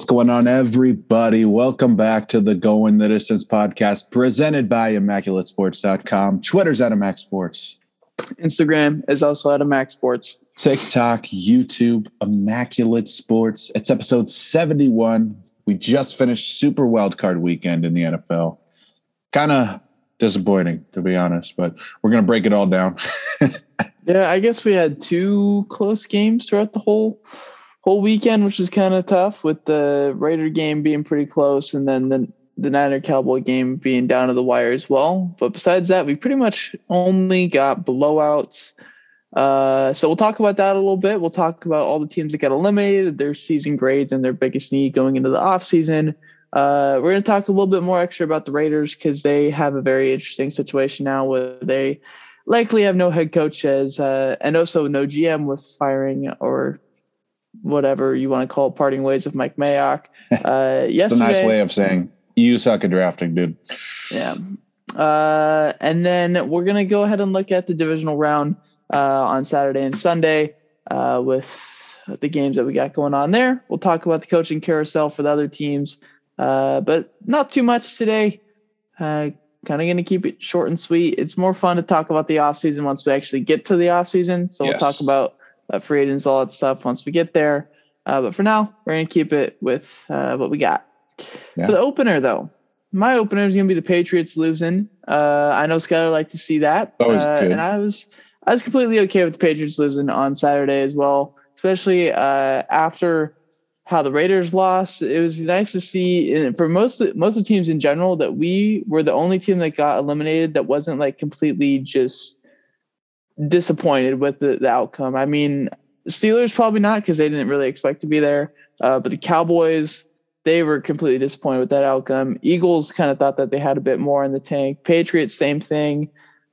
What's going on, everybody? Welcome back to the Going the Distance podcast presented by ImmaculateSports.com. Twitter's at Immac Sports. Instagram is also at Immac Sports. TikTok, YouTube, Immaculate Sports. It's episode 71. We just finished Super Wildcard weekend in the NFL. Kind of disappointing, to be honest, but we're going to break it all down. yeah, I guess we had two close games throughout the whole whole weekend, which was kind of tough with the Raider game being pretty close and then the, the Niner Cowboy game being down to the wire as well. But besides that, we pretty much only got blowouts. Uh, so we'll talk about that a little bit. We'll talk about all the teams that got eliminated, their season grades, and their biggest need going into the offseason. Uh, we're going to talk a little bit more extra about the Raiders because they have a very interesting situation now where they likely have no head coach as uh, and also no GM with firing or whatever you want to call it, parting ways of Mike Mayock. Uh, it's a nice way of saying you suck at drafting, dude. Yeah. Uh, and then we're gonna go ahead and look at the divisional round uh, on Saturday and Sunday uh, with the games that we got going on there. We'll talk about the coaching carousel for the other teams, uh, but not too much today. Uh, kind of going to keep it short and sweet. It's more fun to talk about the offseason once we actually get to the offseason. So yes. we'll talk about uh, free agents, all that stuff once we get there. Uh, but for now, we're going to keep it with uh, what we got. Yeah. For the opener, though, my opener is going to be the Patriots losing. Uh, I know Skyler like to see that, uh, and I was I was completely okay with the Patriots losing on Saturday as well, especially uh, after how the Raiders lost. It was nice to see for most most of the teams in general that we were the only team that got eliminated that wasn't like completely just disappointed with the, the outcome. I mean, Steelers probably not because they didn't really expect to be there. Uh, but the Cowboys, they were completely disappointed with that outcome. Eagles kind of thought that they had a bit more in the tank. Patriots, same thing.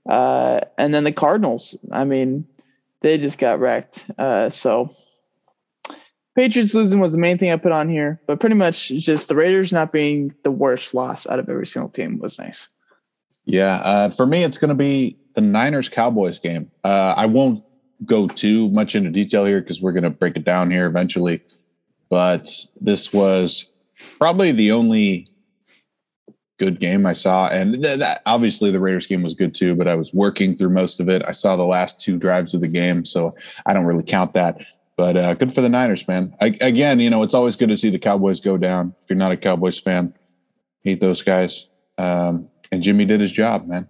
Uh, and then the Cardinals, I mean, they just got wrecked. Uh, so Patriots losing was the main thing I put on here, but pretty much just the Raiders not being the worst loss out of every single team was nice. Yeah, uh, for me, it's going to be the Niners Cowboys game. Uh, I won't go too much into detail here because we're going to break it down here eventually. But this was probably the only good game I saw, and th- that, obviously the Raiders game was good too. But I was working through most of it. I saw the last two drives of the game, so I don't really count that. But uh, good for the Niners, man. I, again, you know, it's always good to see the Cowboys go down. If you're not a Cowboys fan, hate those guys. Um, and Jimmy did his job, man.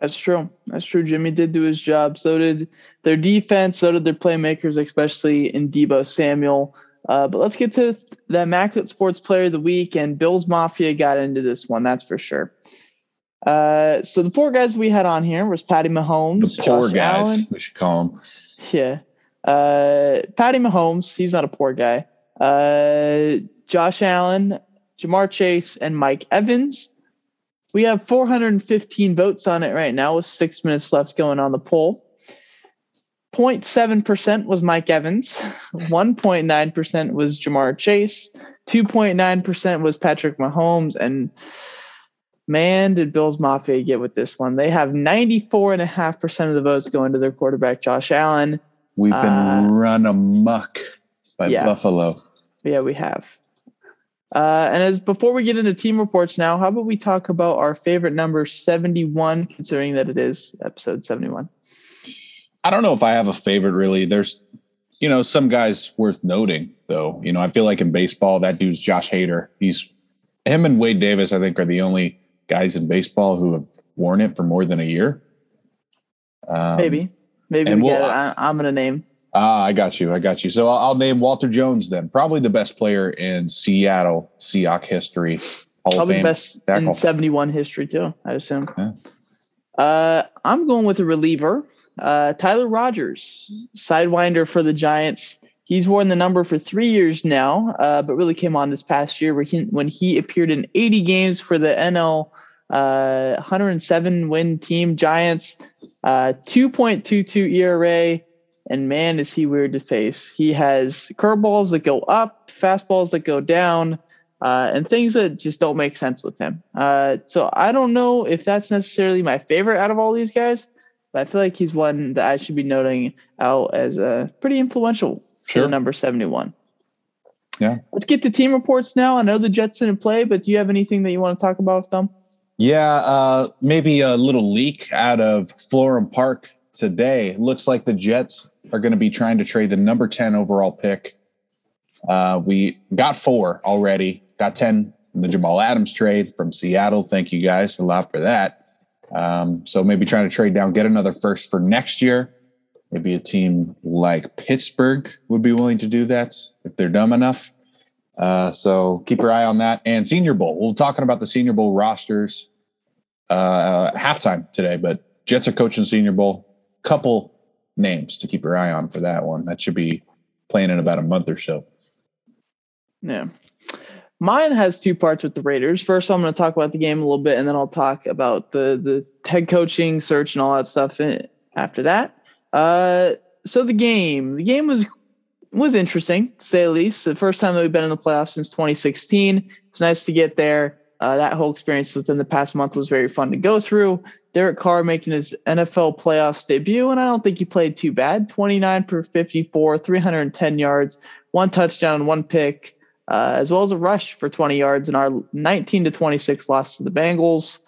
That's true. That's true. Jimmy did do his job. So did their defense. So did their playmakers, especially in Deebo Samuel. Uh, but let's get to the Immaculate Sports Player of the Week. And Bills Mafia got into this one, that's for sure. Uh, so the four guys we had on here was Patty Mahomes, the poor Josh guys, Allen. we should call them. Yeah, uh, Patty Mahomes. He's not a poor guy. Uh, Josh Allen, Ja'Marr Chase, and Mike Evans. We have 415 votes on it right now with six minutes left going on the poll. 0.7% was Mike Evans, 1.9% was Ja'Marr Chase, 2.9% was Patrick Mahomes, and man, did Bills Mafia get with this one. They have 94.5% of the votes going to their quarterback, Josh Allen. We've been uh, run amok by yeah. Buffalo. Yeah, we have. Uh, and as before we get into team reports now, how about we talk about our favorite number 71, considering that it is episode 71? I don't know if I have a favorite really. There's, you know, some guys worth noting though. You know, I feel like in baseball, that dude's Josh Hader. He's him and Wade Davis, I think, are the only guys in baseball who have worn it for more than a year. Um, maybe, maybe we we'll, I, I'm going to name Ah, I got you. I got you. So I'll, I'll, name Walter Jones then. Probably the best player in Seattle Seahawk history. Hall Probably best tackle. in 71 history too, I assume. Yeah. Uh, I'm going with a reliever. Uh, Tyler Rogers, sidewinder for the Giants. He's worn the number for three years now, uh, but really came on this past year where he, when he appeared in 80 games for the NL uh, 107 win team Giants, uh, 2.22 ERA, and man, is he weird to face. He has curveballs that go up, fastballs that go down, uh, and things that just don't make sense with him. Uh, so I don't know if that's necessarily my favorite out of all these guys, but I feel like he's one that I should be noting out as a uh, pretty influential sure. number 71. Yeah. Let's get to team reports now. I know the Jets didn't play, but do you have anything that you want to talk about with them? Yeah, uh, maybe a little leak out of Florham Park today. Looks like the Jets are going to be trying to trade the number 10 overall pick. Uh, we got four already, got 10 in the Jamal Adams trade from Seattle. Thank you guys a lot for that. Um, so maybe trying to trade down, get another first for next year. Maybe a team like Pittsburgh would be willing to do that if they're dumb enough. Uh, so keep your eye on that. And Senior Bowl. We're talking about the Senior Bowl rosters uh, halftime today, but Jets are coaching Senior Bowl. Couple names to keep your eye on for that one. That should be playing in about a month or so. Yeah. Mine has two parts with the Raiders. First, I'm going to talk about the game a little bit, and then I'll talk about the the head coaching search and all that stuff after that. Uh, so the game, the game was was interesting to say the least. The first time that we've been in the playoffs since 2016. It's nice to get there. Uh, that whole experience within the past month was very fun to go through. Derek Carr making his NFL playoffs debut, and I don't think he played too bad. 29 for 54, 310 yards, one touchdown, one pick, uh, as well as a rush for 20 yards in our 19 to 26 loss to the Bengals.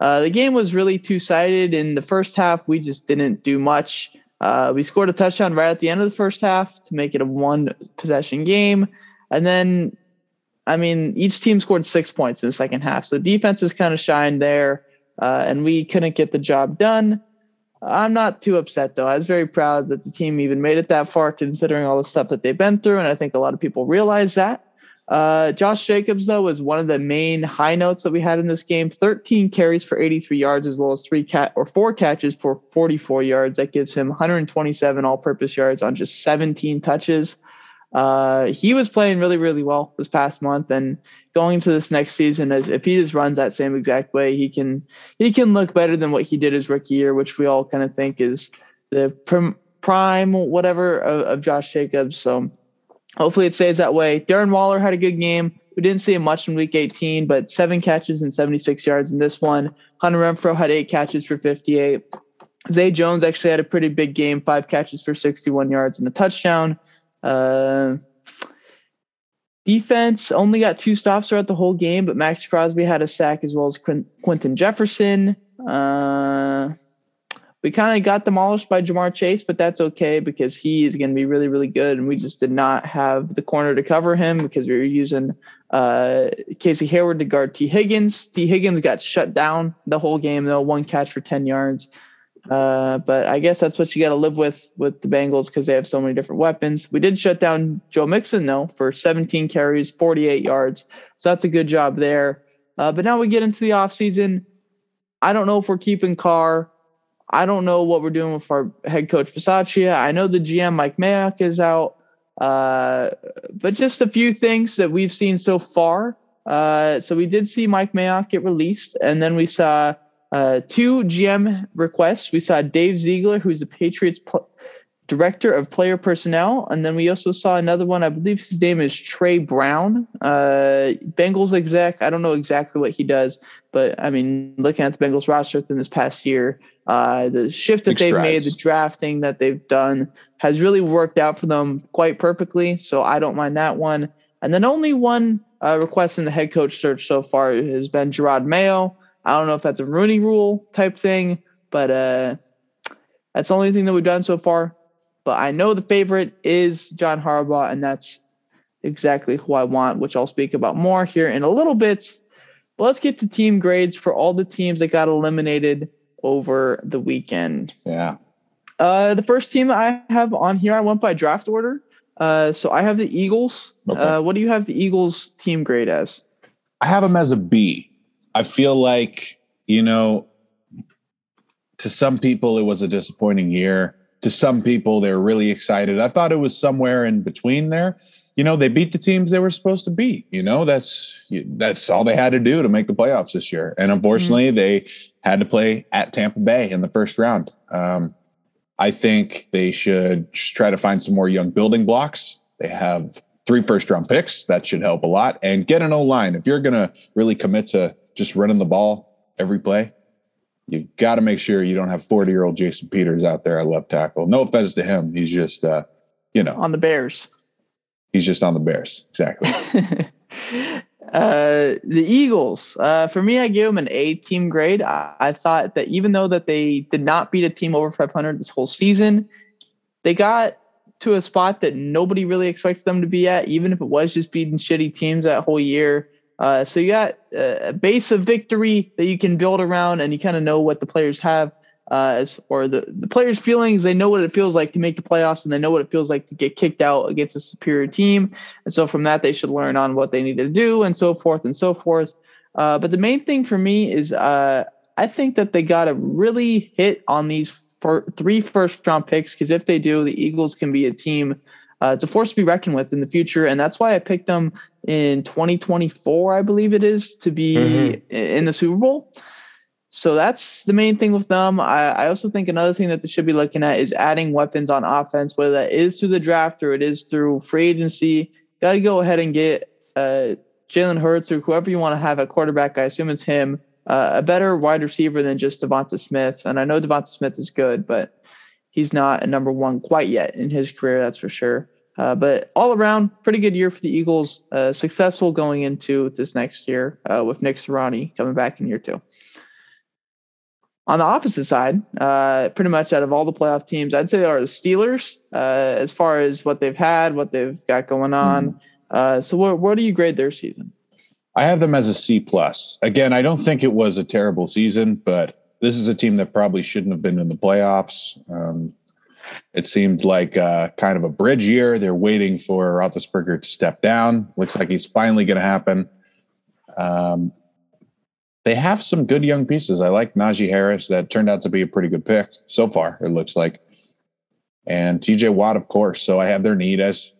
Uh, the game was really two sided. In the first half, we just didn't do much. Uh, we scored a touchdown right at the end of the first half to make it a one possession game. And then, I mean, each team scored six points in the second half. So defense is kind of shined there, uh, and we couldn't get the job done. I'm not too upset though. I was very proud that the team even made it that far, considering all the stuff that they've been through. And I think a lot of people realize that. Uh, Josh Jacobs, though, was one of the main high notes that we had in this game. 13 carries for 83 yards, as well as three cat or four catches for 44 yards. That gives him 127 all-purpose yards on just 17 touches. Uh, he was playing really, really well this past month, and going into this next season, as if he just runs that same exact way, he can he can look better than what he did his rookie year, which we all kind of think is the prim, prime whatever of, of Josh Jacobs. So hopefully it stays that way. Darren Waller had a good game. We didn't see him much in week 18, but seven catches and 76 yards in this one. Hunter Renfrow had eight catches for 58. Zay Jones actually had a pretty big game, five catches for 61 yards and a touchdown. Uh, defense only got two stops throughout the whole game, but Maxx Crosby had a sack as well as Quint- Quinton Jefferson. Uh, we kind of got demolished by Ja'Marr Chase, but that's okay because he is going to be really, really good. And we just did not have the corner to cover him because we were using uh, Casey Hayward to guard Tee Higgins. Tee Higgins got shut down the whole game, though, one catch for 10 yards. Uh, but I guess that's what you got to live with with the Bengals because they have so many different weapons. We did shut down Joe Mixon, though, for 17 carries, 48 yards. So that's a good job there. Uh, but now we get into the offseason. I don't know if we're keeping Carr. I don't know what we're doing with our head coach Bisaccia. I know the GM Mike Mayock is out, uh, but just a few things that we've seen so far. Uh, so we did see Mike Mayock get released, and then we saw uh, two GM requests. We saw Dave Ziegler, who's the Patriots pl- director of player personnel, and then we also saw another one. I believe his name is Trey Brown, uh, Bengals exec. I don't know exactly what he does, but I mean, looking at the Bengals roster within this past year, uh, the shift that Big they've strides. made, the drafting that they've done, has really worked out for them quite perfectly. So I don't mind that one. And then only one uh, request in the head coach search so far has been Jerod Mayo. I don't know if that's a Rooney Rule type thing, but uh, that's the only thing that we've done so far. But I know the favorite is John Harbaugh, and that's exactly who I want, which I'll speak about more here in a little bit. But let's get to team grades for all the teams that got eliminated over the weekend. Yeah. Uh, the first team I have on here, I went by draft order. Uh, so I have the Eagles. Okay. Uh, what do you have the Eagles team grade as? I have them as a B. I feel like, you know, to some people, it was a disappointing year. To some people, they're really excited. I thought it was somewhere in between there. You know they beat the teams they were supposed to beat. You know that's that's all they had to do to make the playoffs this year. And unfortunately mm-hmm. they had to play at tampa bay in the first round. Um, i think they should try to find some more young building blocks. They have three first round picks. That should help a lot. And get an o line if you're going to really commit to just running the ball every play you got to make sure you don't have 40 year old jason peters out there at left tackle no offense to him he's just uh, you know on the bears He's just on the Bears. Exactly. uh, the Eagles. Uh, for me, I gave them an A team grade. I, I, thought that even though that they did not beat a team over 500 this whole season, they got to a spot that nobody really expected them to be at, even if it was just beating shitty teams that whole year. Uh, so you got a base of victory that you can build around, and you kind of know what the players have uh, as or the the players' feelings. They know what it feels like to make the playoffs, and they know what it feels like to get kicked out against a superior team. And so from that, they should learn on what they need to do, and so forth and so forth. Uh, but the main thing for me is uh, I think that they got to really hit on these three first round picks because if they do, the Eagles can be a team. Uh, it's a force to be reckoned with in the future, and that's why I picked them in 2024, I believe it is, to be mm-hmm. in the Super Bowl. So that's the main thing with them. I, I, also think another thing that they should be looking at is adding weapons on offense, whether that is through the draft or it is through free agency. Got to go ahead and get uh, Jalen Hurts or whoever you want to have at quarterback. I assume it's him, uh, a better wide receiver than just Devonta Smith. And I know Devonta Smith is good, but he's not a number one quite yet in his career, that's for sure. Uh, but all around, pretty good year for the Eagles. Uh, successful going into this next year uh, with Nick Sirianni coming back in year two. On the opposite side, uh, pretty much out of all the playoff teams, I'd say are the Steelers uh, as far as what they've had, what they've got going on. Mm. so, what, what do you grade their season? I have them as a C plus. Again, I don't think it was a terrible season, but this is a team that probably shouldn't have been in the playoffs. Um, it seemed like uh, kind of a bridge year. They're waiting for Roethlisberger to step down. Looks like he's finally going to happen. Um, they have some good young pieces. I like Najee Harris. That turned out to be a pretty good pick so far, it looks like. And TJ Watt, of course. So I have their need as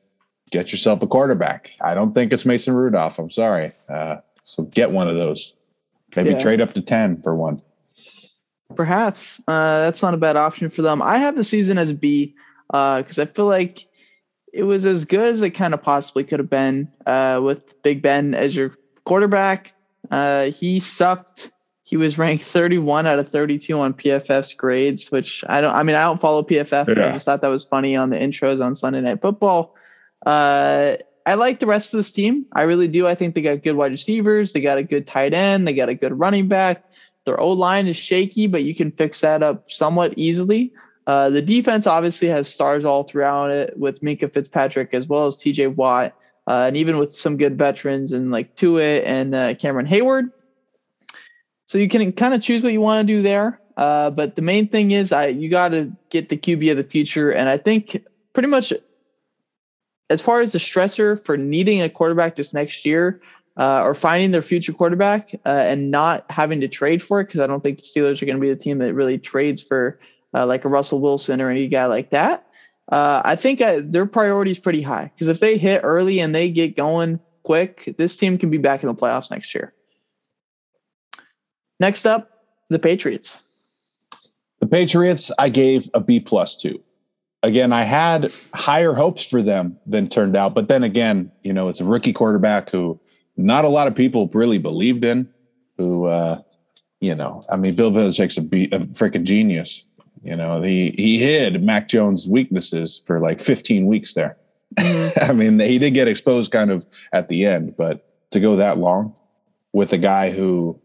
get yourself a quarterback. I don't think it's Mason Rudolph. I'm sorry. Uh, so get one of those. Maybe yeah. trade up to 10 for one. Perhaps. Uh, that's not a bad option for them. I have the season as B because uh, I feel like it was as good as it kind of possibly could have been uh, with Big Ben as your quarterback. Uh, he sucked. He was ranked 31 out of 32 on PFF's grades, which I don't. I mean, I don't follow PFF. Yeah. I just thought that was funny on the intros on Sunday Night Football. Uh, I like the rest of this team. I really do. I think they got good wide receivers. They got a good tight end. They got a good running back. Their O line is shaky, but you can fix that up somewhat easily. Uh, the defense obviously has stars all throughout it with Minkah Fitzpatrick as well as TJ Watt uh, and even with some good veterans and like Tuitt and uh, Cameron Heyward. So you can kind of choose what you want to do there. Uh, but the main thing is, I you got to get the QB of the future, and I think pretty much as far as the stressor for needing a quarterback this next year uh, or finding their future quarterback uh, and not having to trade for it, because I don't think the Steelers are going to be the team that really trades for uh, like a Russell Wilson or any guy like that uh, I think I, their priority is pretty high because if they hit early and they get going quick, this team can be back in the playoffs next year. Next up, the Patriots. The Patriots, I gave a B plus two. Again, I had higher hopes for them than turned out, but then again, you know, it's a rookie quarterback who not a lot of people really believed in. Who, uh, you know, I mean, Bill Belichick's a, a freaking genius. You know, he he hid Mac Jones' weaknesses for like 15 weeks there. Mm-hmm. I mean, he did get exposed kind of at the end, but to go that long with a guy who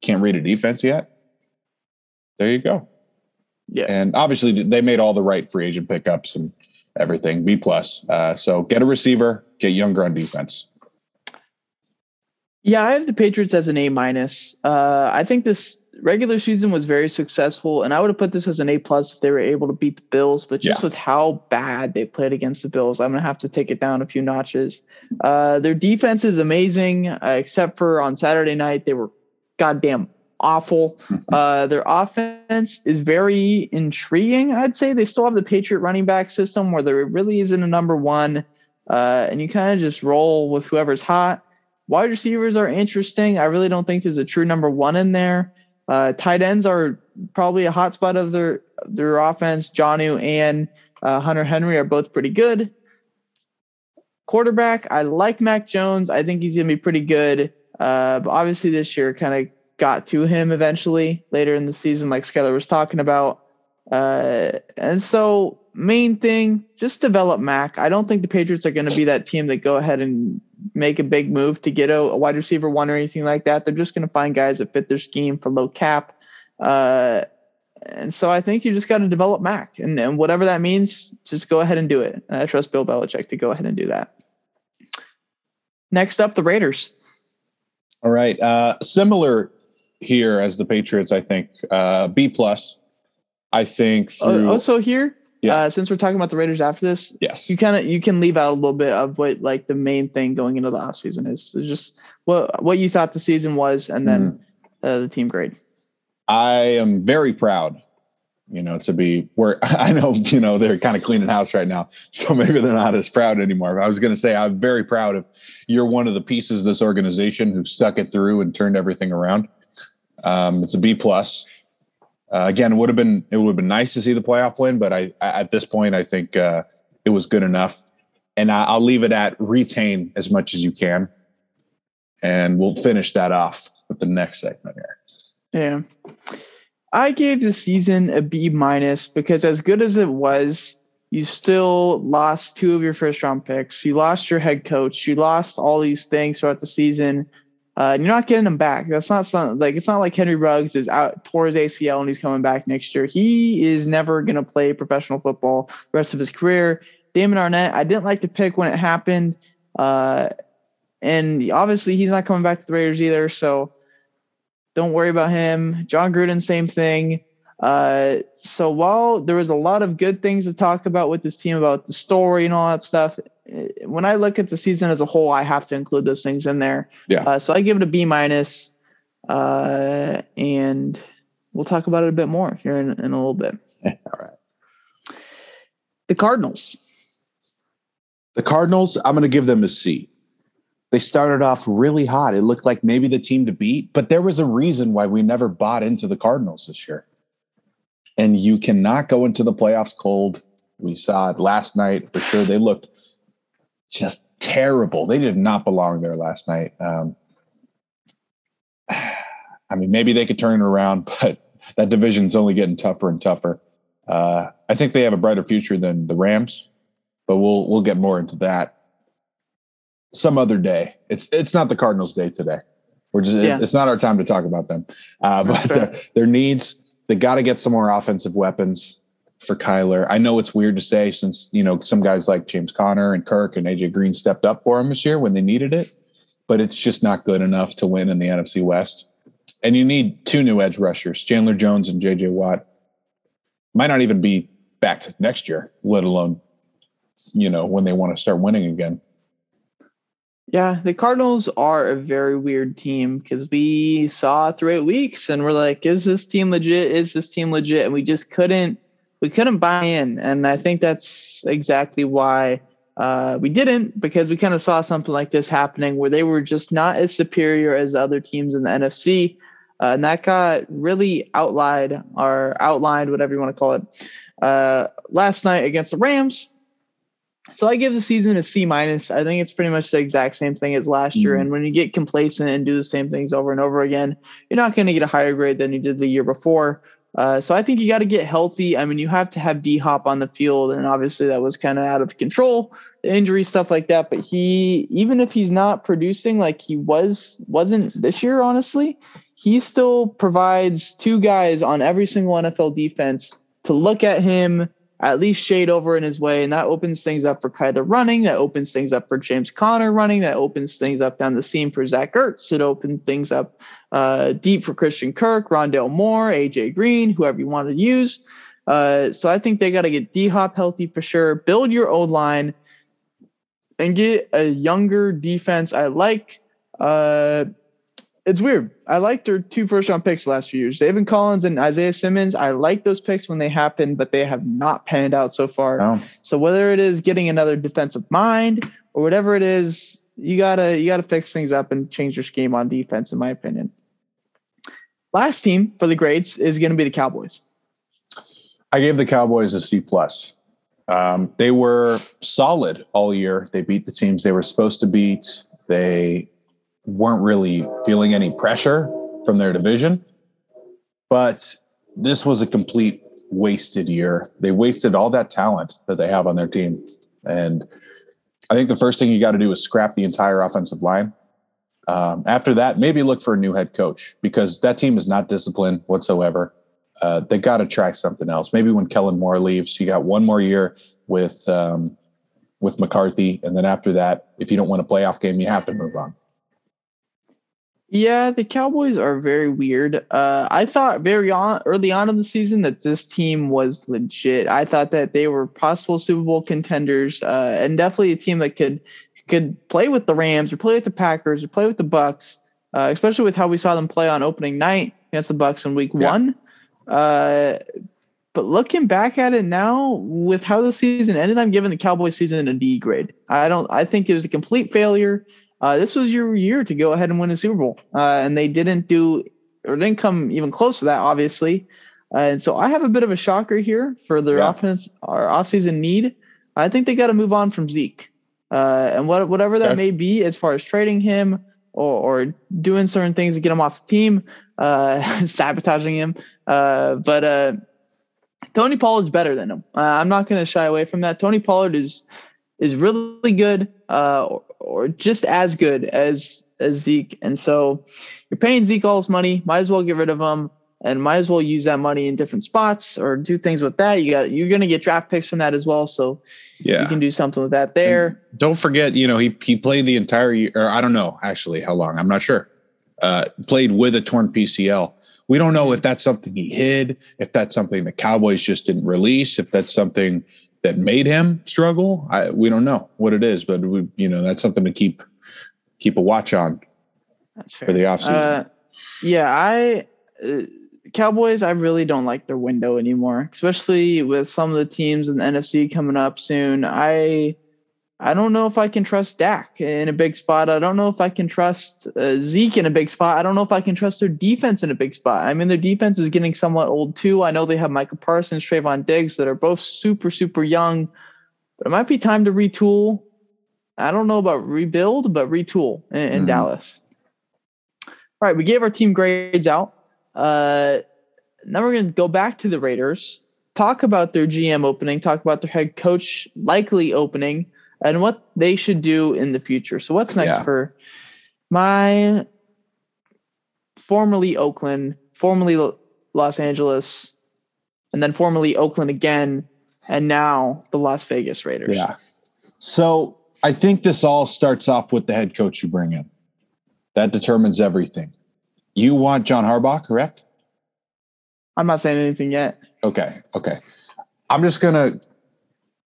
can't read a defense yet, there you go. Yeah, and obviously they made all the right free agent pickups and everything. B plus. Uh, so get a receiver, get younger on defense. Yeah, I have the Patriots as an A minus. Uh, I think this regular season was very successful, and I would have put this as an A plus if they were able to beat the Bills. But just yeah. with how bad they played against the Bills, I'm gonna have to take it down a few notches. Uh, their defense is amazing, uh, except for on Saturday night they were goddamn awful. Uh, their offense is very intriguing. I'd say they still have the Patriot running back system where there really isn't a number one, uh, and you kind of just roll with whoever's hot. Wide receivers are interesting. I really don't think there's a true number one in there. Uh, tight ends are probably a hot spot of their their offense. Jonnu and uh, Hunter Henry are both pretty good. Quarterback, I like Mac Jones. I think he's gonna be pretty good. Uh, but obviously this year kind of got to him eventually later in the season, like Skyler was talking about. Uh, and so main thing, just develop Mac. I don't think the Patriots are going to be that team that go ahead and make a big move to get a, a wide receiver one or anything like that. They're just going to find guys that fit their scheme for low cap. Uh, and so I think you just got to develop Mac, and, and whatever that means, just go ahead and do it. And I trust Bill Belichick to go ahead and do that. Next up, the Raiders. All right, uh, similar here as the Patriots. I think uh, B plus. I think Oh, through also here, Yeah. uh, since we're talking about the Raiders after this, yes, you kind of you can leave out a little bit of what like the main thing going into the offseason is. So just what what you thought the season was, and then Mm-hmm. uh, the team grade. I am very proud, you know, to be where I know, you know, they're kind of cleaning house right now. So maybe they're not as proud anymore. But I was going to say, I'm very proud of you're one of the pieces of this organization who stuck it through and turned everything around. Um, it's a B plus. Uh, again, it would have been it would have been nice to see the playoff win, but I at this point I think uh, it was good enough, and I, I'll leave it at retain as much as you can, and we'll finish that off with the next segment here. Yeah. I gave the season a B minus because as good as it was, you still lost two of your first round picks. You lost your head coach. You lost all these things throughout the season. Uh, and you're not getting them back. That's not something like it's not like Henry Ruggs is out tore his ACL and he's coming back next year. He is never gonna play professional football the rest of his career. Damon Arnette, I didn't like the pick when it happened. Uh, and obviously he's not coming back to the Raiders either. So don't worry about him. John Gruden, same thing. Uh, so while there was a lot of good things to talk about with this team about the story and all that stuff, when I look at the season as a whole, I have to include those things in there. Yeah. Uh, so I give it a B minus, uh, and we'll talk about it a bit more here in, in a little bit. All right. The Cardinals. The Cardinals, I'm going to give them a C. They started off really hot. It looked like maybe the team to beat, but there was a reason why we never bought into the Cardinals this year. And you cannot go into the playoffs cold. We saw it last night for sure. They looked just terrible. They did not belong there last night. Um, I mean, maybe they could turn it around, but that division's only getting tougher and tougher. Uh, I think they have a brighter future than the Rams, but we'll we'll get more into that some other day. It's it's not the Cardinals' day today. We're just Yeah. it's not our time to talk about them. Uh, but their, their needs they got to get some more offensive weapons for Kyler. I know it's weird to say since you know some guys like James Conner and Kirk and AJ Green stepped up for him this year when they needed it, but it's just not good enough to win in the NFC West. And you need two new edge rushers, Chandler Jones and JJ Watt. Might not even be back next year, let alone you know when they want to start winning again. Yeah, the Cardinals are a very weird team because we saw eight weeks and we're like, is this team legit? Is this team legit? And we just couldn't we couldn't buy in. And I think that's exactly why uh, we didn't, because we kind of saw something like this happening where they were just not as superior as other teams in the NFC. Uh, and that got really outlined or outlined, whatever you want to call it, uh, last night against the Rams. So I give the season a C minus. I think it's pretty much the exact same thing as last year. Mhm. And when you get complacent and do the same things over and over again, you're not going to get a higher grade than you did the year before. Uh, so I think you got to get healthy. I mean, you have to have D Hop on the field, and obviously that was kind of out of control, injury stuff like that. But he, even if he's not producing like he was, wasn't this year, honestly, he still provides two guys on every single NFL defense to look at him at least shade over in his way, and that opens things up for Kyler running. That opens things up for James Conner running. That opens things up down the seam for Zach Ertz. It opens things up uh, deep for Christian Kirk, Rondale Moore, AJ Green, whoever you want to use. Uh, so I think they got to get D Hop healthy for sure. Build your own line and get a younger defense. I like. Uh, it's weird. I like their two first round picks the last few years. David Collins and Isaiah Simmons. I like those picks when they happen, but they have not panned out so far. Oh, So whether it is getting another defensive mind or whatever it is, you gotta you gotta fix things up and change your scheme on defense, in my opinion. Last team for the grades is going to be the Cowboys. I gave the Cowboys a C plus. Um, they were solid all year. They beat the teams they were supposed to beat. They weren't really feeling any pressure from their division. But this was a complete wasted year. They wasted all that talent that they have on their team. And I think the first thing you got to do is scrap the entire offensive line. Um, after that, maybe look for a new head coach because that team is not disciplined whatsoever. Uh, they got to try something else. Maybe when Kellen Moore leaves, you got one more year with um, with McCarthy, and then after that, if you don't win a playoff game, you have to move on. Yeah, the Cowboys are very weird. Uh, I thought very on early on in the season that this team was legit. I thought that they were possible Super Bowl contenders, uh, and definitely a team that could could play with the Rams or play with the Packers or play with the Bucks, uh, especially with how we saw them play on opening night against the Bucks in Week yeah. One. Uh, but looking back at it now, with how the season ended, I'm giving the Cowboys season a D grade. I don't. I think it was a complete failure uh, this was your year to go ahead and win a Super Bowl, uh, and they didn't do or didn't come even close to that, obviously. Uh, and so I have a bit of a shocker here for their yeah. offense or offseason need. I think they got to move on from Zeke, uh, and what whatever that okay. may be as far as trading him or, or, doing certain things to get him off the team, uh, sabotaging him. Uh, but Tony Pollard's better than him. I'm not going to shy away from that. Tony Pollard is is really good, uh, or just as good as as Zeke. And so you're paying Zeke all this money, might as well get rid of him and might as well use that money in different spots or do things with that. You got you're gonna get draft picks from that as well. So yeah, you can do something with that there. And don't forget, you know, he he played the entire year, or I don't know actually how long, I'm not sure. Uh, played with a torn PCL. We don't know if that's something he hid, if that's something the Cowboys just didn't release, if that's something that made him struggle. I we don't know what it is, but we you know that's something to keep keep a watch on. That's fair. for the offseason. Uh, yeah, I uh, Cowboys. I really don't like their window anymore, especially with some of the teams in the NFC coming up soon. I I don't know if I can trust Dak in a big spot. I don't know if I can trust uh, Zeke in a big spot. I don't know if I can trust their defense in a big spot. I mean, their defense is getting somewhat old too. I know they have Micah Parsons, Trevon Diggs that are both super, super young, but it might be time to retool. I don't know about rebuild, but retool in, in mm-hmm. Dallas. All right, we gave our team grades out. Uh, now we're going to go back to the Raiders, talk about their GM opening, talk about their head coach likely opening and what they should do in the future. So what's next yeah. for my formerly Oakland, formerly Los Angeles, and then formerly Oakland again, and now the Las Vegas Raiders. Yeah. So I think this all starts off with the head coach you bring in. That determines everything. You want John Harbaugh, correct? I'm not saying anything yet. Okay. Okay. I'm just going to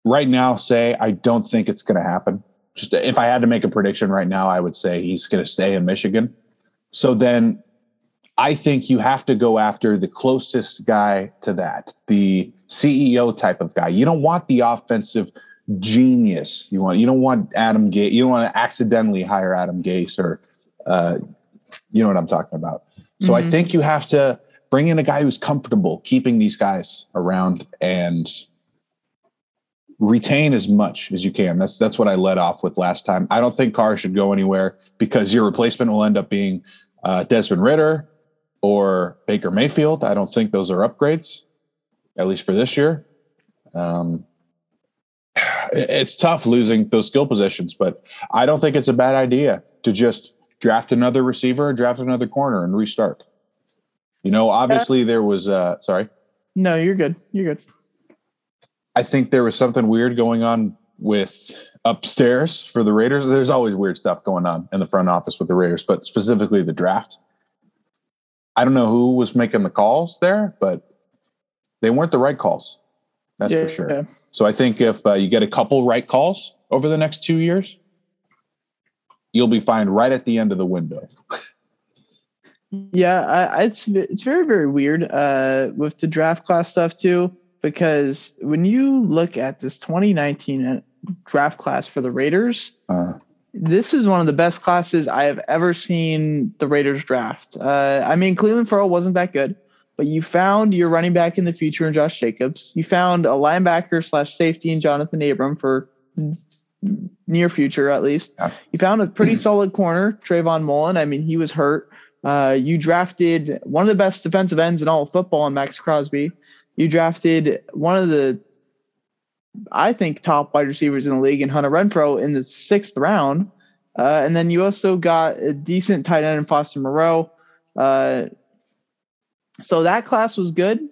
right now say I don't think it's going to happen. Just if I had to make a prediction right now, I would say he's going to stay in Michigan. So then I think you have to go after the closest guy to that, the CEO type of guy. You don't want the offensive genius. You want you don't want Adam Gase. You don't want to accidentally hire Adam Gase or uh, you know what I'm talking about. So mm-hmm. I think you have to bring in a guy who's comfortable keeping these guys around and retain as much as you can. That's that's what I led off with last time. I don't think Carr should go anywhere because your replacement will end up being uh, Desmond Ridder or Baker Mayfield. I don't think those are upgrades, at least for this year. Um, it's tough losing those skill positions, but I don't think it's a bad idea to just draft another receiver, draft another corner, and restart. You know, obviously there was. Uh, sorry. No, you're good. You're good. I think there was something weird going on with upstairs for the Raiders. There's always weird stuff going on in the front office with the Raiders, but specifically the draft. I don't know who was making the calls there, but they weren't the right calls. That's yeah, for sure. Yeah. So I think if uh, you get a couple right calls over the next two years, you'll be fine right at the end of the window. yeah, I, it's it's very very weird uh, with the draft class stuff too because when you look at this 2019 draft class for the Raiders, uh, this is one of the best classes I have ever seen the Raiders draft. Uh, I mean, Cleveland Ferrell wasn't that good, but you found your running back in the future in Josh Jacobs. You found a linebacker slash safety in Johnathan Abram for near future at least. Yeah. You found a pretty solid corner, Trayvon Mullen. I mean, he was hurt. Uh, you drafted one of the best defensive ends in all of football in Maxx Crosby. You drafted one of the, I think, top wide receivers in the league in Hunter Renfrow in the sixth round. Uh, and then you also got a decent tight end in Foster Moreau. Uh, so that class was good.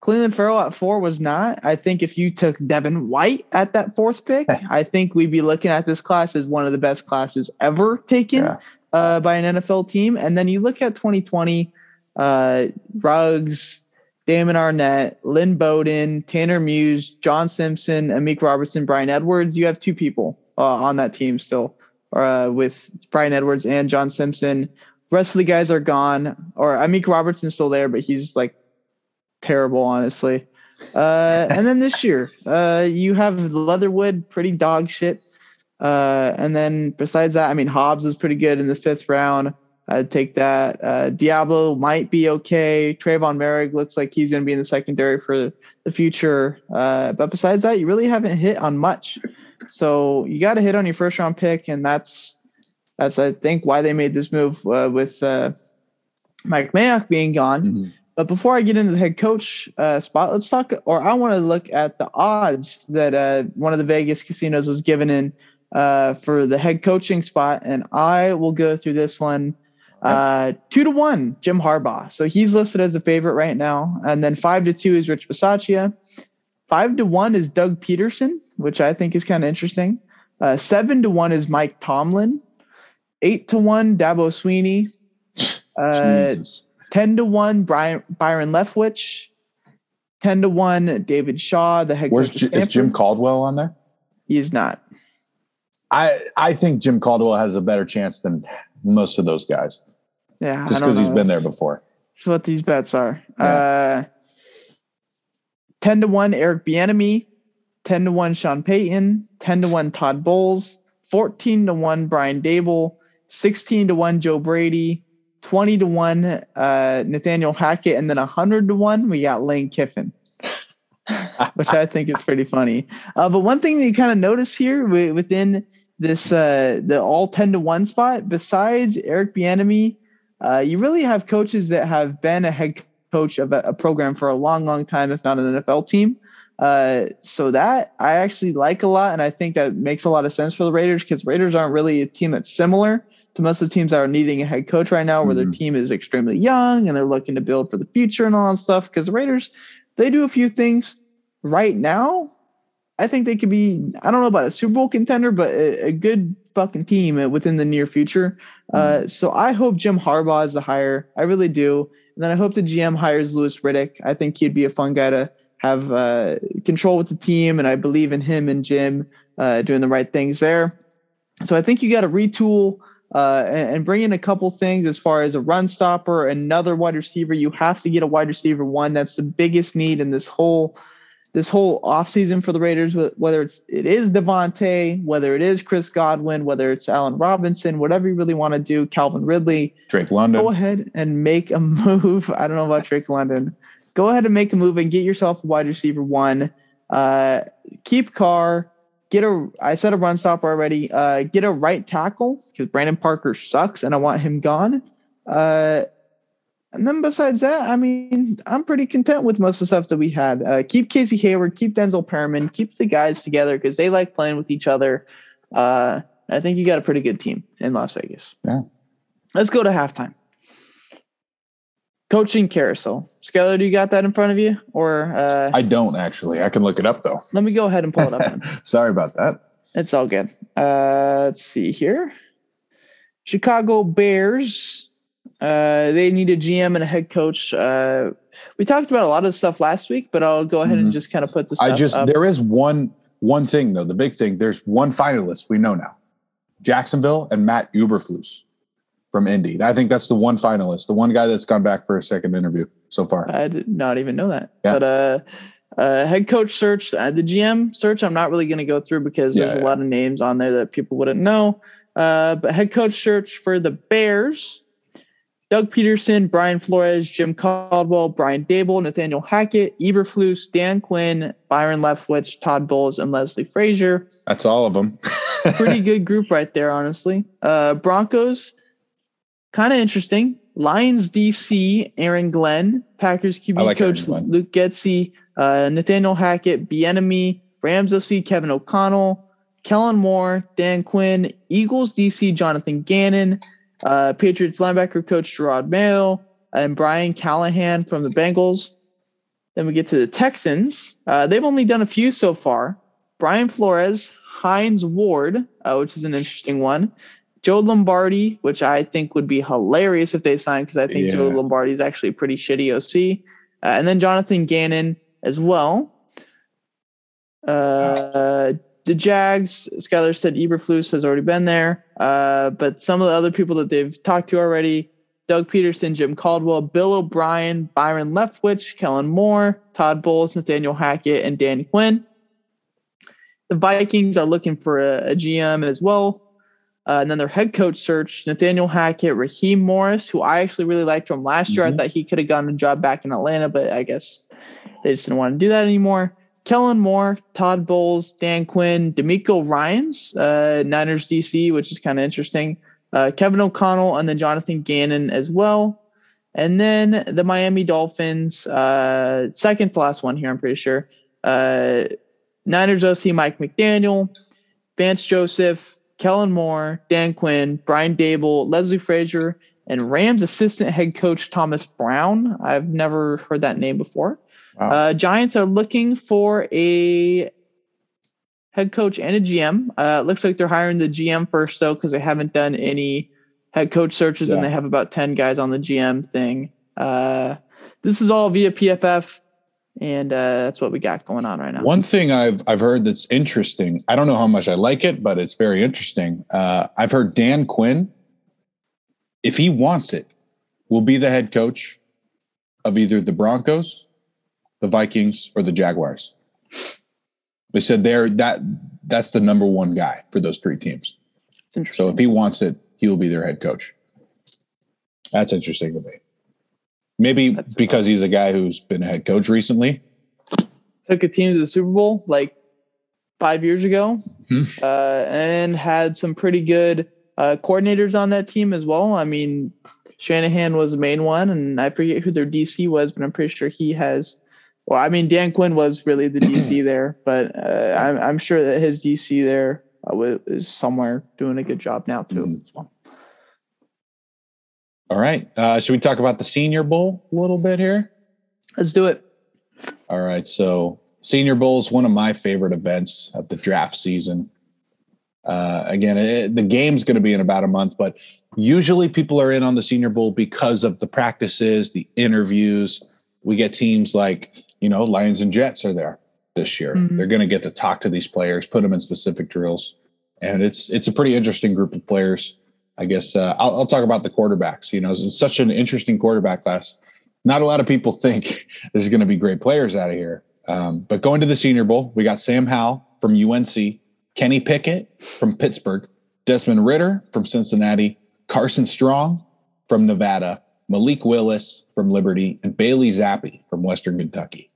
Cleveland Ferrell at four was not. I think if you took Devin White at that fourth pick, I think we'd be looking at this class as one of the best classes ever taken yeah. uh, by an NFL team. And then you look at 2020, uh, Ruggs, Damon Arnette, Lynn Bowden, Tanner Muse, John Simpson, Amik Robertson, Bryan Edwards. You have two people uh, on that team still uh, with Bryan Edwards and John Simpson. Rest of the guys are gone, or Amik Robertson's still there, but he's like terrible, honestly. Uh, and then this year, uh, you have Leatherwood, pretty dog shit. Uh, and then besides that, I mean, Hobbs is pretty good in the fifth round. I'd take that. Uh, Deablo might be okay. Tre'von Moehrig looks like he's going to be in the secondary for the future. Uh, but besides that, you really haven't hit on much. So you got to hit on your first round pick, and that's that's I think why they made this move uh, with uh, Mike Mayock being gone. Mm-hmm. But before I get into the head coach uh, spot, let's talk, or I want to look at the odds that uh, one of the Vegas casinos was given in uh, for the head coaching spot, and I will go through this one. Uh, two to one, Jim Harbaugh. So he's listed as a favorite right now, and then five to two is Rich Bisaccia. Five to one is Doug Pederson, which I think is kind of interesting. Uh, seven to one is Mike Tomlin. Eight to one, Dabo Swinney. Uh, 10 to 1, Brian, Byron Leftwich. 10 to 1, David Shaw, the head Where's coach. Is Jim Caldwell on there? He is not. I I think Jim Caldwell has a better chance than most of those guys. Yeah. Just because he's been there before. That's what these bets are. Yeah. Uh, 10 to 1, Eric Bieniemy. 10 to 1, Sean Payton. 10 to 1, Todd Bowles. 14 to 1, Brian Daboll, 16 to 1, Joe Brady. 20 to 1 uh, Nathaniel Hackett, and then 100 to 1 we got Lane Kiffin, which I think is pretty funny. Uh, but one thing that you kind of notice here within this uh, the all 10 to 1 spot, besides Eric Bieniemy, uh, you really have coaches that have been a head coach of a, a program for a long, long time, if not an NFL team. Uh, so that I actually like a lot, and I think that makes a lot of sense for the Raiders because Raiders aren't really a team that's similar to most of the teams that are needing a head coach right now, where mm-hmm. their team is extremely young and they're looking to build for the future and all that stuff. Because the Raiders, they do a few things right now. I think they could be, I don't know about a Super Bowl contender, but a, a good fucking team within the near future. Uh, mm-hmm. So I hope Jim Harbaugh is the hire. I really do. And then I hope the GM hires Louis Riddick. I think he'd be a fun guy to have uh, control with the team. And I believe in him and Jim uh, doing the right things there. So I think you got to retool uh, and, and, bring in a couple things as far as a run stopper, another wide receiver. You have to get a wide receiver one. That's the biggest need in this whole this whole offseason for the Raiders, whether it's it is Davante, whether it is Chris Godwin, whether it's Allen Robinson, whatever you really want to do, Calvin Ridley, Drake London. Go ahead and make a move. I don't know about Drake London. Go ahead and make a move and get yourself a wide receiver one. Uh, keep Carr, get a I said a run stopper already. Uh, get a right tackle because Brandon Parker sucks and I want him gone. Uh, and then besides that, I mean, I'm pretty content with most of the stuff that we had. Uh, keep Casey Hayward, keep Denzel Perryman, keep the guys together because they like playing with each other. Uh, I think you got a pretty good team in Las Vegas. Yeah. Let's go to halftime. Coaching carousel. Skylar, do you got that in front of you? Or uh, I don't actually. I can look it up though. Let me go ahead and pull it up. Sorry about that. It's all good. Uh, let's see here. Chicago Bears. Uh, they need a GM and a head coach. Uh, we talked about a lot of stuff last week, but I'll go ahead mm-hmm. and just kind of put this. I just up. there is one one thing though. The big thing. There's one finalist we know now. Jacksonville and Matt Eberflus from Indy. I think that's the one finalist, the one guy that's gone back for a second interview so far. I did not even know that. Yeah. But uh, uh, head coach search, uh, the GM search, I'm not really going to go through because there's yeah, a lot of names on there that people wouldn't know. Uh, but head coach search for the Bears, Doug Pederson, Brian Flores, Jim Caldwell, Brian Daboll, Nathaniel Hackett, Eberflus, Dan Quinn, Byron Leftwich, Todd Bowles, and Leslie Frazier. That's all of them. Pretty good group right there, honestly. Uh, Broncos, kind of interesting. Lions DC, Aaron Glenn, Packers QB like coach Luke Getsy, uh, Nathaniel Hackett, Bieniemy, Rams OC Kevin O'Connell, Kellen Moore, Dan Quinn, Eagles DC Jonathan Gannon, uh, Patriots linebacker coach Jerod Mayo, and Brian Callahan from the Bengals. Then we get to the Texans. Uh, they've only done a few so far. Brian Flores, Hines Ward, uh, which is an interesting one. Joe Lombardi, which I think would be hilarious if they signed because I think yeah. Joe Lombardi is actually a pretty shitty OC. Uh, and then Jonathan Gannon as well. Uh, the Jags, Skyler said Eberflus has already been there. Uh, but some of the other people that they've talked to already Doug Pederson, Jim Caldwell, Bill O'Brien, Byron Leftwich, Kellen Moore, Todd Bowles, Nathaniel Hackett, and Dan Quinn. The Vikings are looking for a, a GM as well. Uh, and then their head coach search, Nathaniel Hackett, Raheem Morris, who I actually really liked from last year. Mm-hmm. I thought he could have gotten a job back in Atlanta, but I guess they just didn't want to do that anymore. Kellen Moore, Todd Bowles, Dan Quinn, DeMeco Ryans, uh, Niners DC, which is kind of interesting uh, Kevin O'Connell, and then Jonathan Gannon as well. And then the Miami Dolphins, uh, second to last one here, I'm pretty sure. Uh, Niners OC Mike McDaniel, Vance Joseph, Kellen Moore, Dan Quinn, Brian Daboll, Leslie Frazier, and Rams assistant head coach Thomas Brown. I've never heard that name before. Wow. Uh, Giants are looking for a head coach and a GM. Uh, looks like they're hiring the GM first though, because they haven't done any head coach searches, yeah. and they have about ten guys on the GM thing. Uh, this is all via PFF, and uh, that's what we got going on right now. One thing I've I've heard that's interesting. I don't know how much I like it, but it's very interesting. Uh, I've heard Dan Quinn, if he wants it, will be the head coach of either the Broncos, the Vikings, or the Jaguars. They said they're that that's the number one guy for those three teams. So if he wants it, he will be their head coach. That's interesting to me. Maybe that's because he's a guy who's been a head coach recently. Took a team to the Super Bowl like five years ago, mm-hmm. uh, and had some pretty good uh, coordinators on that team as well. I mean, Shanahan was the main one, and I forget who their DC was, but I'm pretty sure he has well, I mean, Dan Quinn was really the DC there, but uh, I'm, I'm sure that his DC there uh, is somewhere doing a good job now too. Mm. Well. All right. Uh, should we talk about the Senior Bowl a little bit here? Let's do it. All right. So, Senior Bowl is one of my favorite events of the draft season. Uh, again, it, the game's going to be in about a month, but usually people are in on the Senior Bowl because of the practices, the interviews. We get teams like you know, Lions and Jets are there this year. Mm-hmm. They're going to get to talk to these players, put them in specific drills, and it's it's a pretty interesting group of players. I guess uh, I'll, I'll, talk about the quarterbacks. You know, it's such an interesting quarterback class. Not a lot of people think there's going to be great players out of here. Um, but going to the Senior Bowl, we got Sam Howell from UNC, Kenny Pickett from Pittsburgh, Desmond Ridder from Cincinnati, Carson Strong from Nevada, Malik Willis from Liberty, and Bailey Zappe from Western Kentucky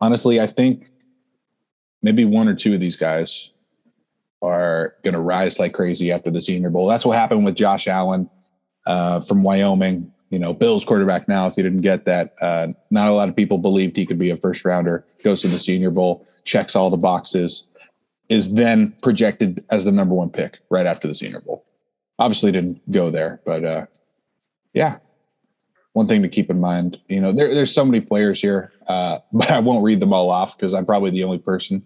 honestly, I think maybe one or two of these guys are going to rise like crazy after the Senior Bowl. That's what happened with Josh Allen uh, from Wyoming. You know, Bill's quarterback now. If you didn't get that, uh, not a lot of people believed he could be a first rounder. Goes to the Senior Bowl, checks all the boxes, is then projected as the number one pick right after the Senior Bowl. Obviously, didn't go there, but uh, yeah, one thing to keep in mind. You know, there, there's so many players here, uh, but I won't read them all off because I'm probably the only person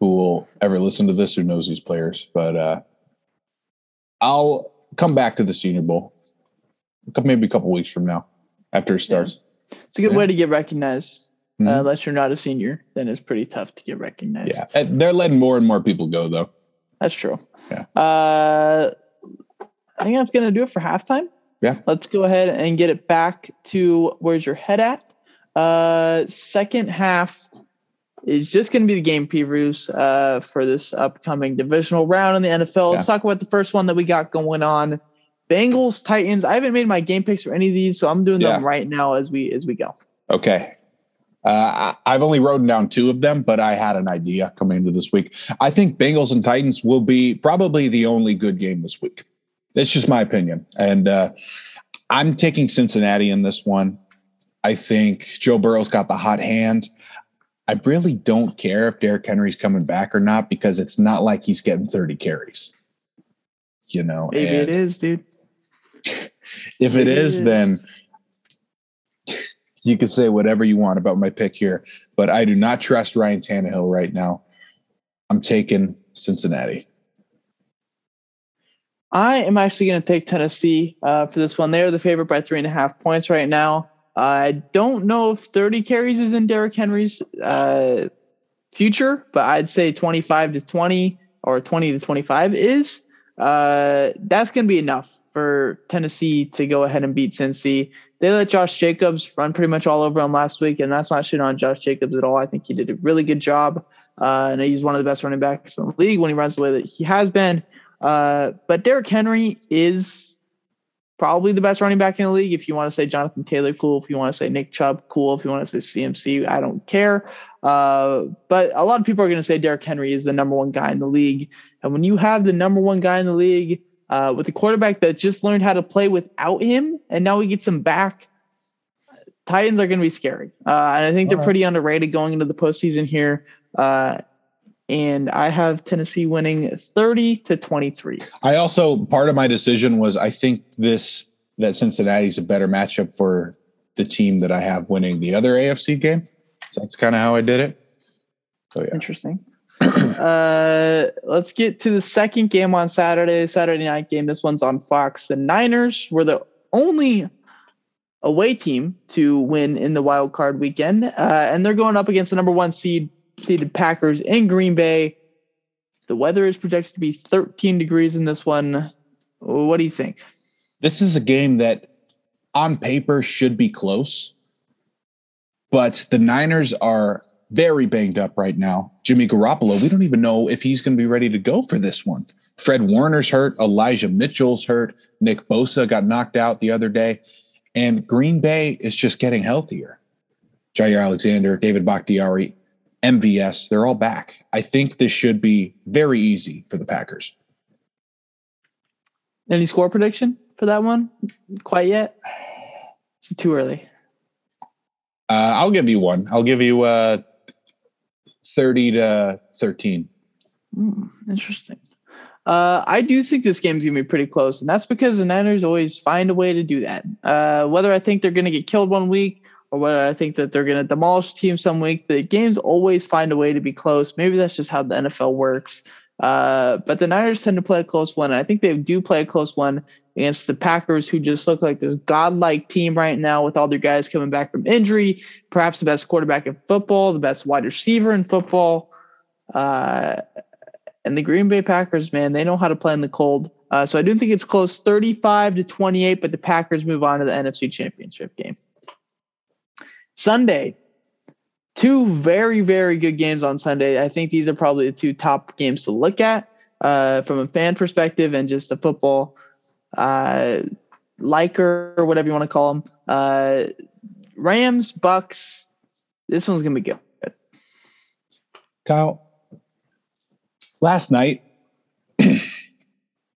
who will ever listen to this who knows these players. But uh, I'll come back to the Senior Bowl, maybe a couple weeks from now after it starts. Yeah. It's a good yeah. way to get recognized. Uh, mm-hmm. Uh, unless you're not a senior, then it's pretty tough to get recognized. Yeah, they're letting more and more people go, though. That's true. Yeah. Uh, I think that's gonna do it for halftime yeah. Let's go ahead and get it back to where's your head at. Uh, second half is just going to be the game previews uh, for this upcoming divisional round in the NFL. Yeah. Let's talk about the first one that we got going on. Bengals, Titans. I haven't made my game picks for any of these, so I'm doing yeah. them right now as we as we go. Okay. Uh, I've only written down two of them, but I had an idea coming into this week. I think Bengals and Titans will be probably the only good game this week. That's just my opinion. And uh, I'm taking Cincinnati in this one. I think Joe Burrow's got the hot hand. I really don't care if Derrick Henry's coming back or not because it's not like he's getting 30 carries. You know, maybe it is, dude. If it, it is, is, then you can say whatever you want about my pick here, but I do not trust Ryan Tannehill right now. I'm taking Cincinnati. I am actually going to take Tennessee uh, for this one. They are the favorite by three and a half points right now. I don't know if 30 carries is in Derrick Henry's uh, future, but I'd say 25 to 20 or 20 to 25 is. Uh, that's going to be enough for Tennessee to go ahead and beat Cincy. They let Josh Jacobs run pretty much all over them last week, and that's not shit on Josh Jacobs at all. I think he did a really good job. Uh, and he's one of the best running backs in the league when he runs the way that he has been. Uh, but Derrick Henry is probably the best running back in the league. If you want to say Jonathan Taylor, cool. If you want to say Nick Chubb, cool. If you want to say CMC, I don't care. Uh, but a lot of people are going to say Derrick Henry is the number one guy in the league. And when you have the number one guy in the league uh, with a quarterback that just learned how to play without him, and now he gets him back, Titans are going to be scary. Uh, and I think they're pretty underrated going into the postseason here. Uh, and I have Tennessee winning 30 to 23. I also part of my decision was I think this that Cincinnati's a better matchup for the team that I have winning the other AFC game. So that's kind of how I did it. So yeah. Interesting. uh, let's get to the second game on Saturday, Saturday night game. This one's on Fox. The Niners were the only away team to win in the wild card weekend, uh, and they're going up against the number one seed seeded Packers in Green Bay. The weather is projected to be 13 degrees in this one. What do you think? This is a game that on paper should be close, but the Niners are very banged up right now. Jimmy Garoppolo, we don't even know if he's going to be ready to go for this one. Fred Warner's hurt, Elijah Mitchell's hurt, Nick Bosa got knocked out the other day, and Green Bay is just getting healthier. Jaire Alexander, David Bakhtiari, MVS, they're all back. I think this should be very easy for the Packers. Any score prediction for that one? Quite yet? It's too early. Uh, I'll give you one. I'll give you uh, 30 to 13. Mm, interesting. Uh, I do think this game's gonna be pretty close, and that's because the Niners always find a way to do that. Uh, whether I think they're gonna get killed one week whether I think that they're going to demolish teams some week. The games always find a way to be close. Maybe that's just how the NFL works. Uh, but the Niners tend to play a close one. I think they do play a close one against the Packers, who just look like this godlike team right now with all their guys coming back from injury. Perhaps the best quarterback in football, the best wide receiver in football. Uh, and the Green Bay Packers, man, they know how to play in the cold. Uh, so I do think it's close 35 to 28, but the Packers move on to the NFC Championship game. Sunday, two very, very good games on Sunday. I think these are probably the two top games to look at uh, from a fan perspective and just a football uh, liker or whatever you want to call them. Uh, Rams, Bucks. This one's gonna be good. Kyle, last night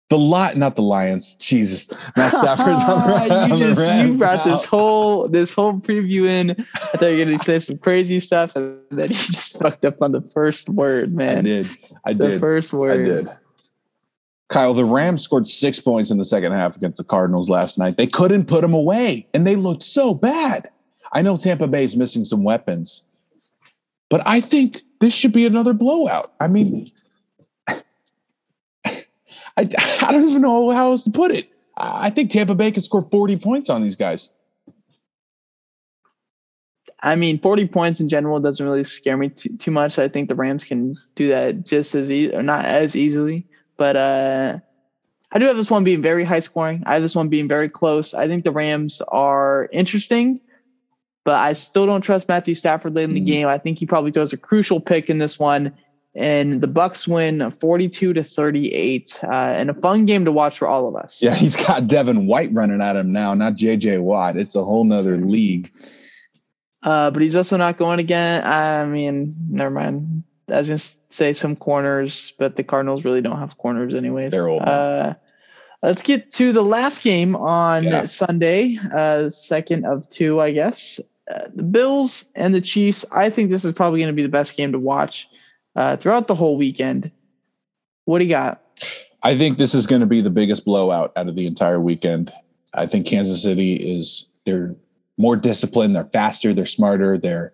the lot, not the Lions. Jesus, Matt Stafford's on the, you just you brought now. this whole this whole preview in. I thought you were going to say some crazy stuff, and then you just fucked up on the first word, man. I did. I the did. The first word. I did. Kyle, the Rams scored six points in the second half against the Cardinals last night. They couldn't put them away, and they looked so bad. I know Tampa Bay is missing some weapons, but I think this should be another blowout. I mean, I, I don't even know how else to put it. I think Tampa Bay could score 40 points on these guys. I mean, 40 points in general doesn't really scare me too, too much. I think the Rams can do that just as easy, or not as easily. But uh, I do have this one being very high scoring. I have this one being very close. I think the Rams are interesting, but I still don't trust Matthew Stafford late in the mm. game. I think he probably throws a crucial pick in this one and the Bucks win 42 to 38 uh, and a fun game to watch for all of us. Yeah, he's got Devin White running at him now, not JJ Watt. It's a whole nother league. Uh, but he's also not going again. I mean, never mind. I was gonna say some corners, but the Cardinals really don't have corners anyways. They're old. Uh, Let's get to the last game on Yeah. Sunday, uh, second of two, I guess. Uh, the Bills and the Chiefs. I think this is probably going to be the best game to watch uh, throughout the whole weekend. What do you got? I think this is going to be the biggest blowout out of the entire weekend. I think Kansas City is they're more disciplined, they're faster, they're smarter, they're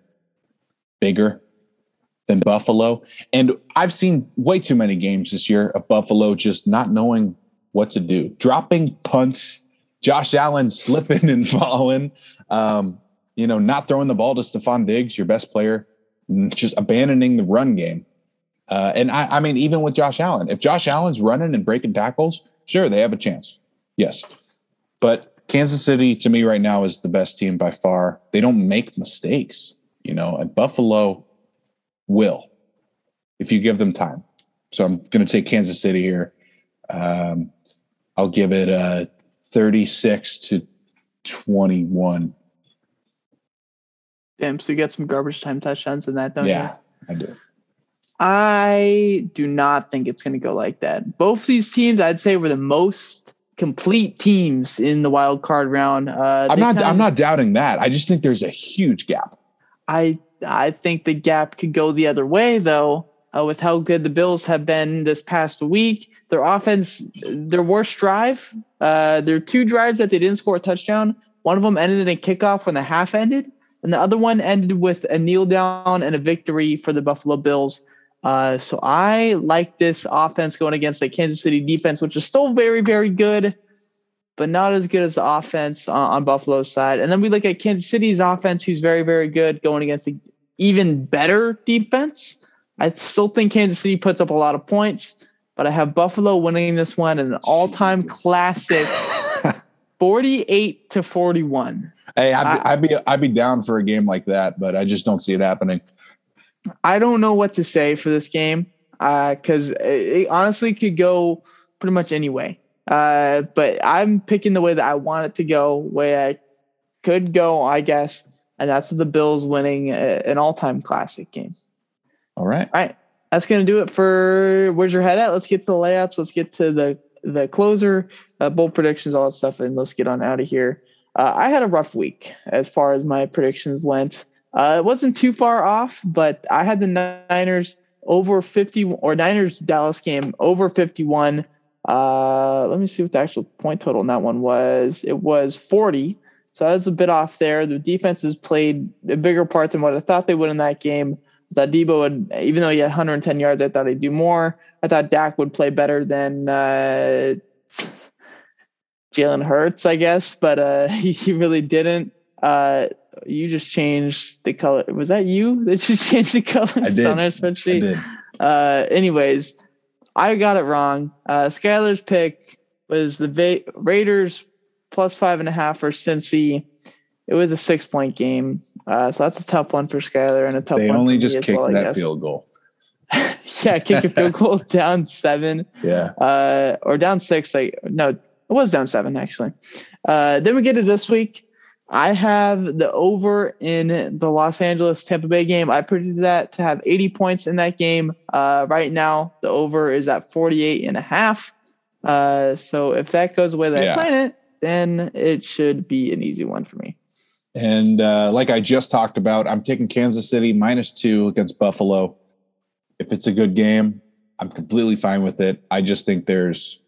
bigger than Buffalo. And I've seen way too many games this year of Buffalo just not knowing what to do, dropping punts, Josh Allen slipping and falling, um, you know, not throwing the ball to Stefon Diggs, your best player, just abandoning the run game. Uh, and I, I mean, even with Josh Allen, if Josh Allen's running and breaking tackles, sure, they have a chance. Yes. But Kansas City, to me, right now, is the best team by far. They don't make mistakes, you know, and Buffalo will if you give them time. So I'm going to take Kansas City here. Um, I'll give it a 36 to 21. Damn, so you got some garbage time touchdowns in that, don't yeah, you? Yeah, I do. I do not think it's going to go like that. Both these teams, I'd say, were the most complete teams in the wild card round. Uh, I'm not. kind I'm not doubting that. I just think there's a huge gap. I I think the gap could go the other way though. Uh, with how good the Bills have been this past week, their offense, their worst drive, uh, their two drives that they didn't score a touchdown. One of them ended in a kickoff when the half ended, and the other one ended with a kneel down and a victory for the Buffalo Bills. Uh, so I like this offense going against the Kansas City defense, which is still very, very good, but not as good as the offense on, on Buffalo's side. And then we look at Kansas City's offense, who's very, very good, going against the even better defense. I still think Kansas City puts up a lot of points, but I have Buffalo winning this one in an all-time classic, forty-eight to forty-one. Hey, I'd, I- be, I'd be I'd be down for a game like that, but I just don't see it happening. I don't know what to say for this game because it, it honestly could go pretty much any way. Uh, but I'm picking the way that I want it to go, way I could go, I guess, and that's the Bills winning a, an all-time classic game. All right. All right, that's gonna do it for where's your head at? Let's get to the layups. Let's get to the the closer, uh, bold predictions, all that stuff, and let's get on out of here. Uh, I had a rough week as far as my predictions went. Uh, it wasn't too far off, but I had the Niners over 50 or Niners Dallas game over 51. Uh, let me see what the actual point total in that one was. It was 40. So I was a bit off there. The defenses played a bigger part than what I thought they would in that game. That Debo would, even though he had 110 yards, I thought he'd do more. I thought Dak would play better than uh, Jalen Hurts, I guess, but uh, he, he really didn't. Uh, you just changed the color. Was that you that just changed the color? I did. On our spreadsheet? Uh, anyways, I got it wrong. Uh, Skylar's pick was the Va- Raiders plus five and a half for Cincy. It was a six point game. Uh, so that's a tough one for Skylar and a tough They one. only for me just kicked well, that field goal. yeah, kick a field goal down seven Yeah. uh, or down six. Like no, it was down seven actually. Uh, then we get to this week. I have the over in the Los Angeles Tampa Bay game. I predicted that to have 80 points in that game. Uh, right now, the over is at 48 and a half. Uh, so if that goes the way that Yeah. I plan it, then it should be an easy one for me. And uh, like I just talked about, I'm taking Kansas City minus two against Buffalo. If it's a good game, I'm completely fine with it. I just think there's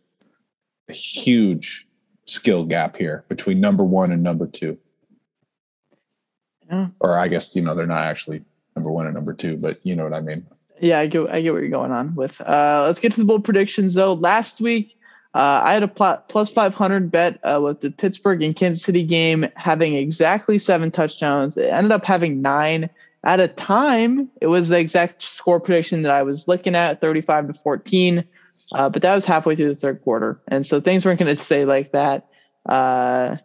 a huge skill gap here between number one and number two. Yeah. Or I guess, you know, they're not actually number one and number two, but you know what I mean. Yeah, I get I get what you're going on with. Uh, let's get to the bold predictions though. Last week, uh, I had a pl- plus 500 bet uh, with the Pittsburgh and Kansas City game having exactly seven touchdowns. It ended up having nine. At a time, it was the exact score prediction that I was looking at, 35 to 14. Uh, but that was halfway through the third quarter, and so things weren't going to stay like that. Uh,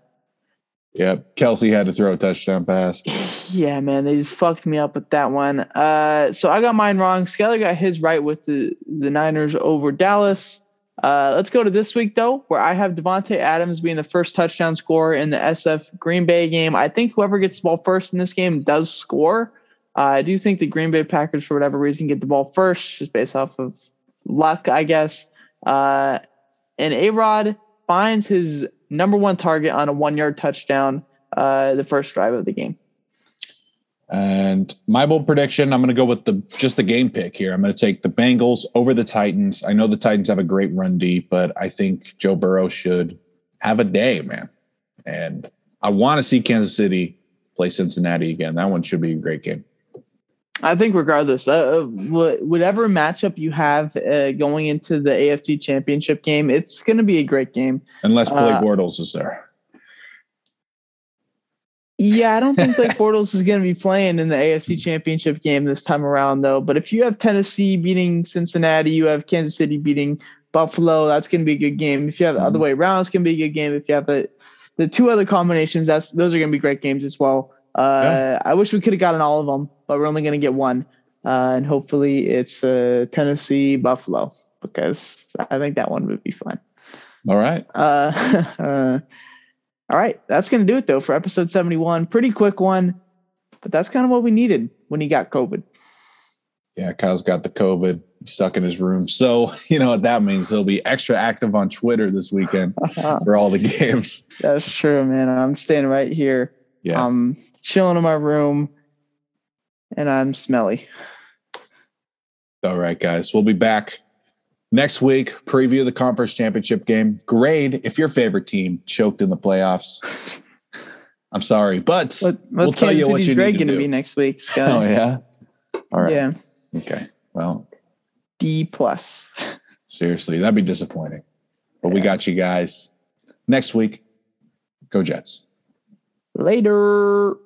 Yeah. Kelce had to throw a touchdown pass. yeah, man, they just fucked me up with that one. Uh, so I got mine wrong. Skyler got his right with the the Niners over Dallas. Uh, let's go to this week though, where I have Davante Adams being the first touchdown scorer in the SF Green Bay game. I think whoever gets the ball first in this game does score. Uh, I do think the Green Bay Packers, for whatever reason, get the ball first, just based off of luck, I guess. Uh, and A Rod finds his number one target on a one yard touchdown, uh, the first drive of the game. And my bold prediction, I'm going to go with the just the game pick here. I'm going to take the Bengals over the Titans. I know the Titans have a great run deep, but I think Joe Burrow should have a day, man. And I want to see Kansas City play Cincinnati again. That one should be a great game. I think regardless, uh, whatever matchup you have uh, going into the AFC Championship game, it's going to be a great game. Unless Blake uh, Bortles is there. Yeah, I don't think Blake Bortles is going to be playing in the AFC Championship game this time around, though. But if you have Tennessee beating Cincinnati, you have Kansas City beating Buffalo, that's going to be a good game. If you have the other mm-hmm. way around, it's going to be a good game. If you have a, the two other combinations, that's those are going to be great games as well. Uh, yeah. I wish we could have gotten all of them, but we're only going to get one, uh, and hopefully it's uh, Tennessee Buffalo because I think that one would be fun. All right. Uh, uh, all right, that's going to do it though for episode 71. Pretty quick one, but that's kind of what we needed when he got COVID. Yeah, Kyle's got the COVID, stuck in his room. So, you know what that means? He'll be extra active on Twitter this weekend for all the games. That's true, man. I'm staying right here. Yeah. I'm chilling in my room and I'm smelly. All right, guys. We'll be back Next week, preview the conference championship game. Grade if your favorite team choked in the playoffs. I'm sorry, but what, we'll tell you what you Greg need to, gonna be next week, Scott. Oh yeah. All right. Yeah. Okay. Well. D plus. Seriously, that'd be disappointing. But yeah. we got you guys next week. Go Jets. Later.